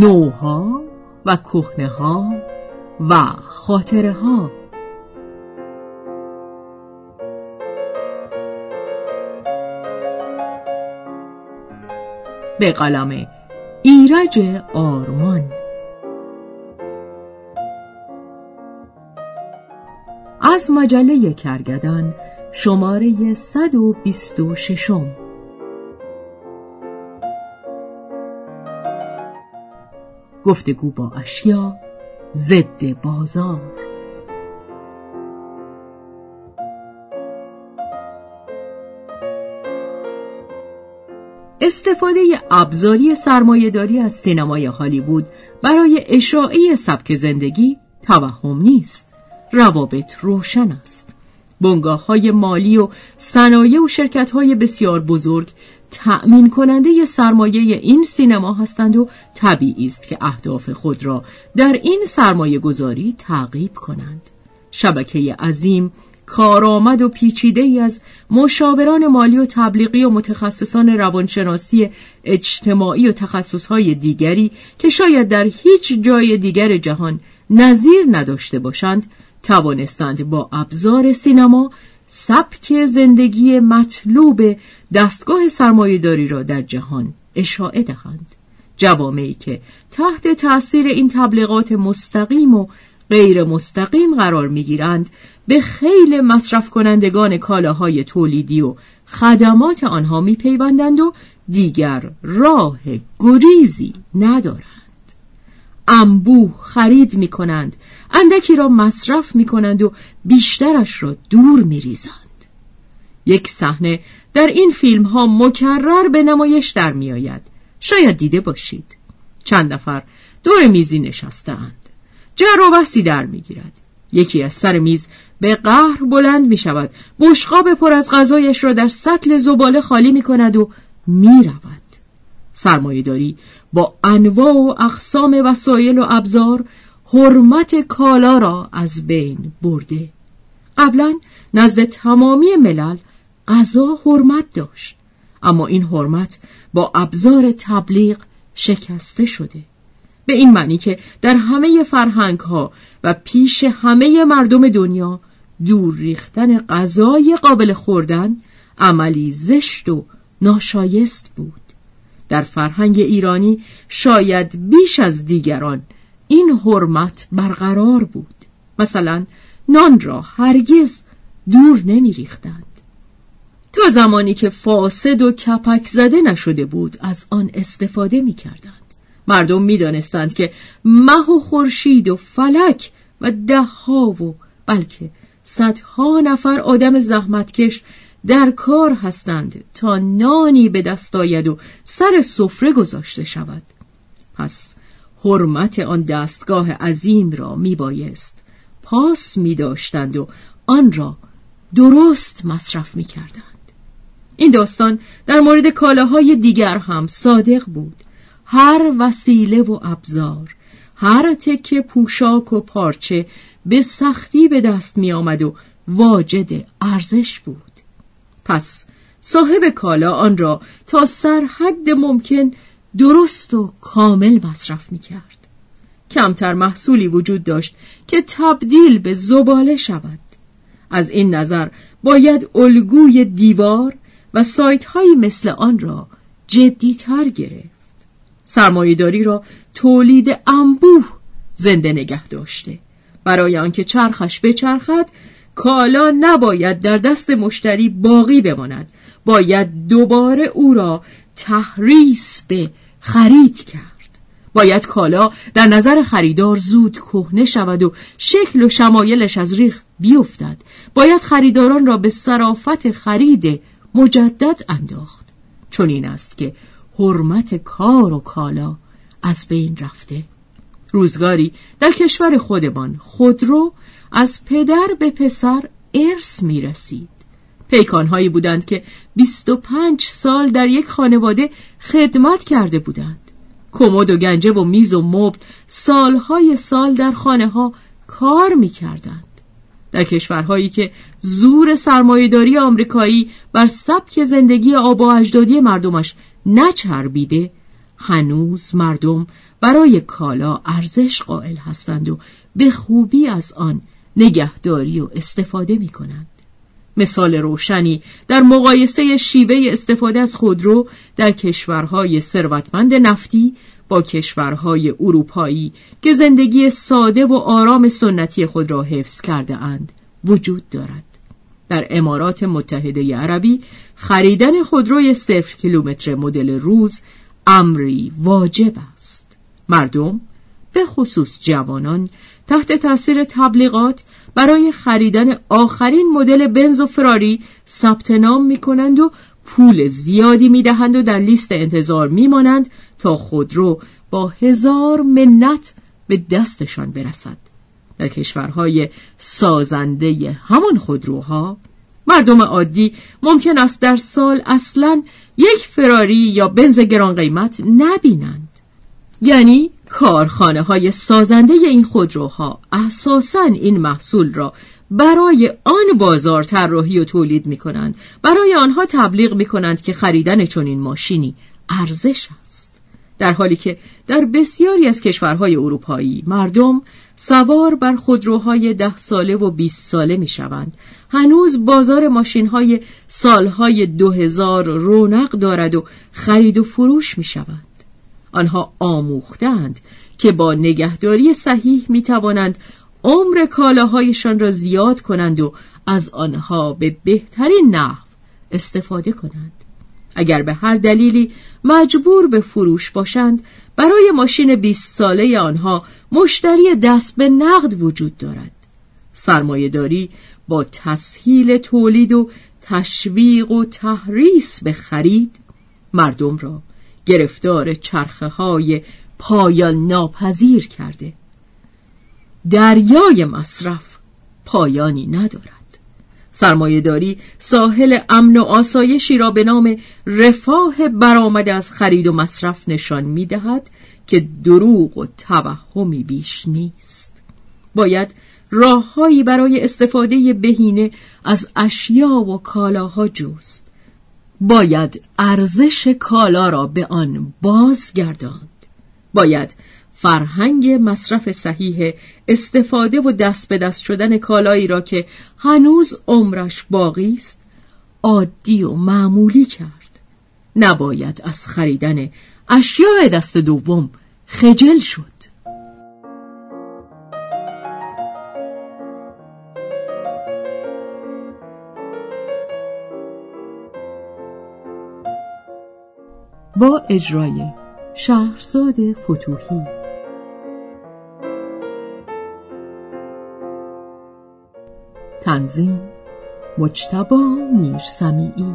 نوها و کهنه ها و خاطره ها به قلم ایرج آرمان. از مجله کرگدن شماره 126 گفتگو با اشیا ضد بازار. استفاده ابزاری سرمایهداری از سینمای هالیوود برای اشاعه سبک زندگی توهم نیست. روابط روشن است. بنگاه های مالی و صنایع و شرکت های بسیار بزرگ تأمین کننده سرمایه این سینما هستند و طبیعی است که اهداف خود را در این سرمایه گذاری تعقیب کنند. شبکه عظیم کارآمد و پیچیده ای از مشاوران مالی و تبلیغی و متخصصان روانشناسی اجتماعی و تخصصهای دیگری که شاید در هیچ جای دیگر جهان نظیر نداشته باشند توانستند با ابزار سینما سبک زندگی مطلوب دستگاه سرمایهداری را در جهان اشاعه دهند. جوامعی که تحت تأثیر این تبلیغات مستقیم و غیر مستقیم قرار می‌گیرند به خیل مصرف کنندگان کالاهای تولیدی و خدمات آنها میپیوندند و دیگر راه گریزی ندارند. انبوه خرید می کنند اندکی را مصرف می کنند و بیشترش را دور می ریزند. یک صحنه در این فیلم ها مکرر به نمایش در می آید. شاید دیده باشید. چند نفر دور میزی نشستند. جر و بحثی در می گیرد. یکی از سر میز به قهر بلند می شود. بشقاب پر از غذایش را در سطل زباله خالی می کند و می رود. سرمایه با انواع و اقسام وسایل و ابزار حرمت کالا را از بین برده. قبلا نزد تمامی ملل غذا حرمت داشت اما این حرمت با ابزار تبلیغ شکسته شده. به این معنی که در همه فرهنگ ها و پیش همه مردم دنیا دور ریختن غذای قابل خوردن عملی زشت و ناشایست بود. در فرهنگ ایرانی شاید بیش از دیگران این حرمت برقرار بود مثلا نان را هرگز دور نمی ریختند. تا زمانی که فاسد و کپک زده نشده بود از آن استفاده می کردند. مردم می دانستند که مه و خورشید و فلک و دهها و بلکه صدها نفر آدم زحمتکش در کار هستند تا نانی به دست آید و سر سفره گذاشته شود. پس حرمت آن دستگاه عظیم را می بایست پاس می داشتند و آن را درست مصرف می کردند. این داستان در مورد کالاهای دیگر هم صادق بود. هر وسیله و ابزار هر تکه پوشاک و پارچه به سختی به دست می آمد و واجد ارزش بود. پس صاحب کالا آن را تا سرحد ممکن درست و کامل مصرف می کرد. کمتر محصولی وجود داشت که تبدیل به زباله شود. از این نظر باید الگوی دیوار و سایت های مثل آن را تر گرفت. سرمایهداری را تولید انبوه زنده نگه داشته. برای آنکه چرخش بچرخد کالا نباید در دست مشتری باقی بماند. باید دوباره او را تحریس به خرید کرد. باید کالا در نظر خریدار زود کهنه شود و شکل و شمایلش از ریخ بیفتد. باید خریداران را به صرافت خرید مجدد انداخت. چون این است که حرمت کار و کالا از بین رفته. روزگاری در کشور خودمان خودرو از پدر به پسر ارث می رسید. پیکانهایی بودند که 25 سال در یک خانواده خدمت کرده بودند. کمد و گنجه و میز و مبل سالهای سال در خانه ها کار می کردند. در کشورهایی که زور سرمایهداری آمریکایی بر سبک زندگی آب و اجدادی مردمش نچربیده هنوز مردم برای کالا ارزش قائل هستند و به خوبی از آن نگهداری و استفاده می کنند. مثال روشنی در مقایسه شیوه استفاده از خودرو در کشورهای ثروتمند نفتی با کشورهای اروپایی که زندگی ساده و آرام سنتی خود را حفظ کرده اند وجود دارد. در امارات متحده عربی خریدن خودروی صفر کیلومتر مدل روز امری واجب است. مردم به خصوص جوانان تحت تاثیر تبلیغات برای خریدن آخرین مدل بنز و فراری ثبت نام می کنند و پول زیادی می دهند و در لیست انتظار می مانند تا خودرو با هزار منت به دستشان برسد. در کشورهای سازنده همان خودروها مردم عادی ممکن است در سال اصلا یک فراری یا بنز گران قیمت نبینند. یعنی کارخانه های سازنده این خودروها اساسا این محصول را برای آن بازار طراحی و تولید می کنند برای آنها تبلیغ می کنند که خریدن چنین ماشینی ارزش است در حالی که در بسیاری از کشورهای اروپایی مردم سوار بر خودروهای ده ساله و 20 ساله می شوند. هنوز بازار ماشین های سالهای دو هزار رونق دارد و خرید و فروش می شوند. آنها آموختند که با نگهداری صحیح می توانند عمر کالاهایشان را زیاد کنند و از آنها به بهترین نحو استفاده کنند. اگر به هر دلیلی مجبور به فروش باشند برای ماشین 20 ساله آنها مشتری دست به نقد وجود دارد. سرمایهداری با تسهیل تولید و تشویق و تحریس به خرید مردم را گرفتار چرخه های پایان ناپذیر کرده. دریای مصرف پایانی ندارد. سرمایهداری ساحل امن و آسایشی را به نام رفاه برآمده از خرید و مصرف نشان می دهد که دروغ و توهمی بیش نیست. باید راههایی برای استفاده بهینه از اشیا و کالاها جوست باید ارزش کالا را به آن بازگرداند. باید فرهنگ مصرف صحیح استفاده و دست به دست شدن کالایی را که هنوز عمرش باقی است عادی و معمولی کرد. نباید از خریدن اشیاء دست دوم خجل شد. با اجرای شهرزاد فتوحی. تنظیم مجتبا میرسمیعی.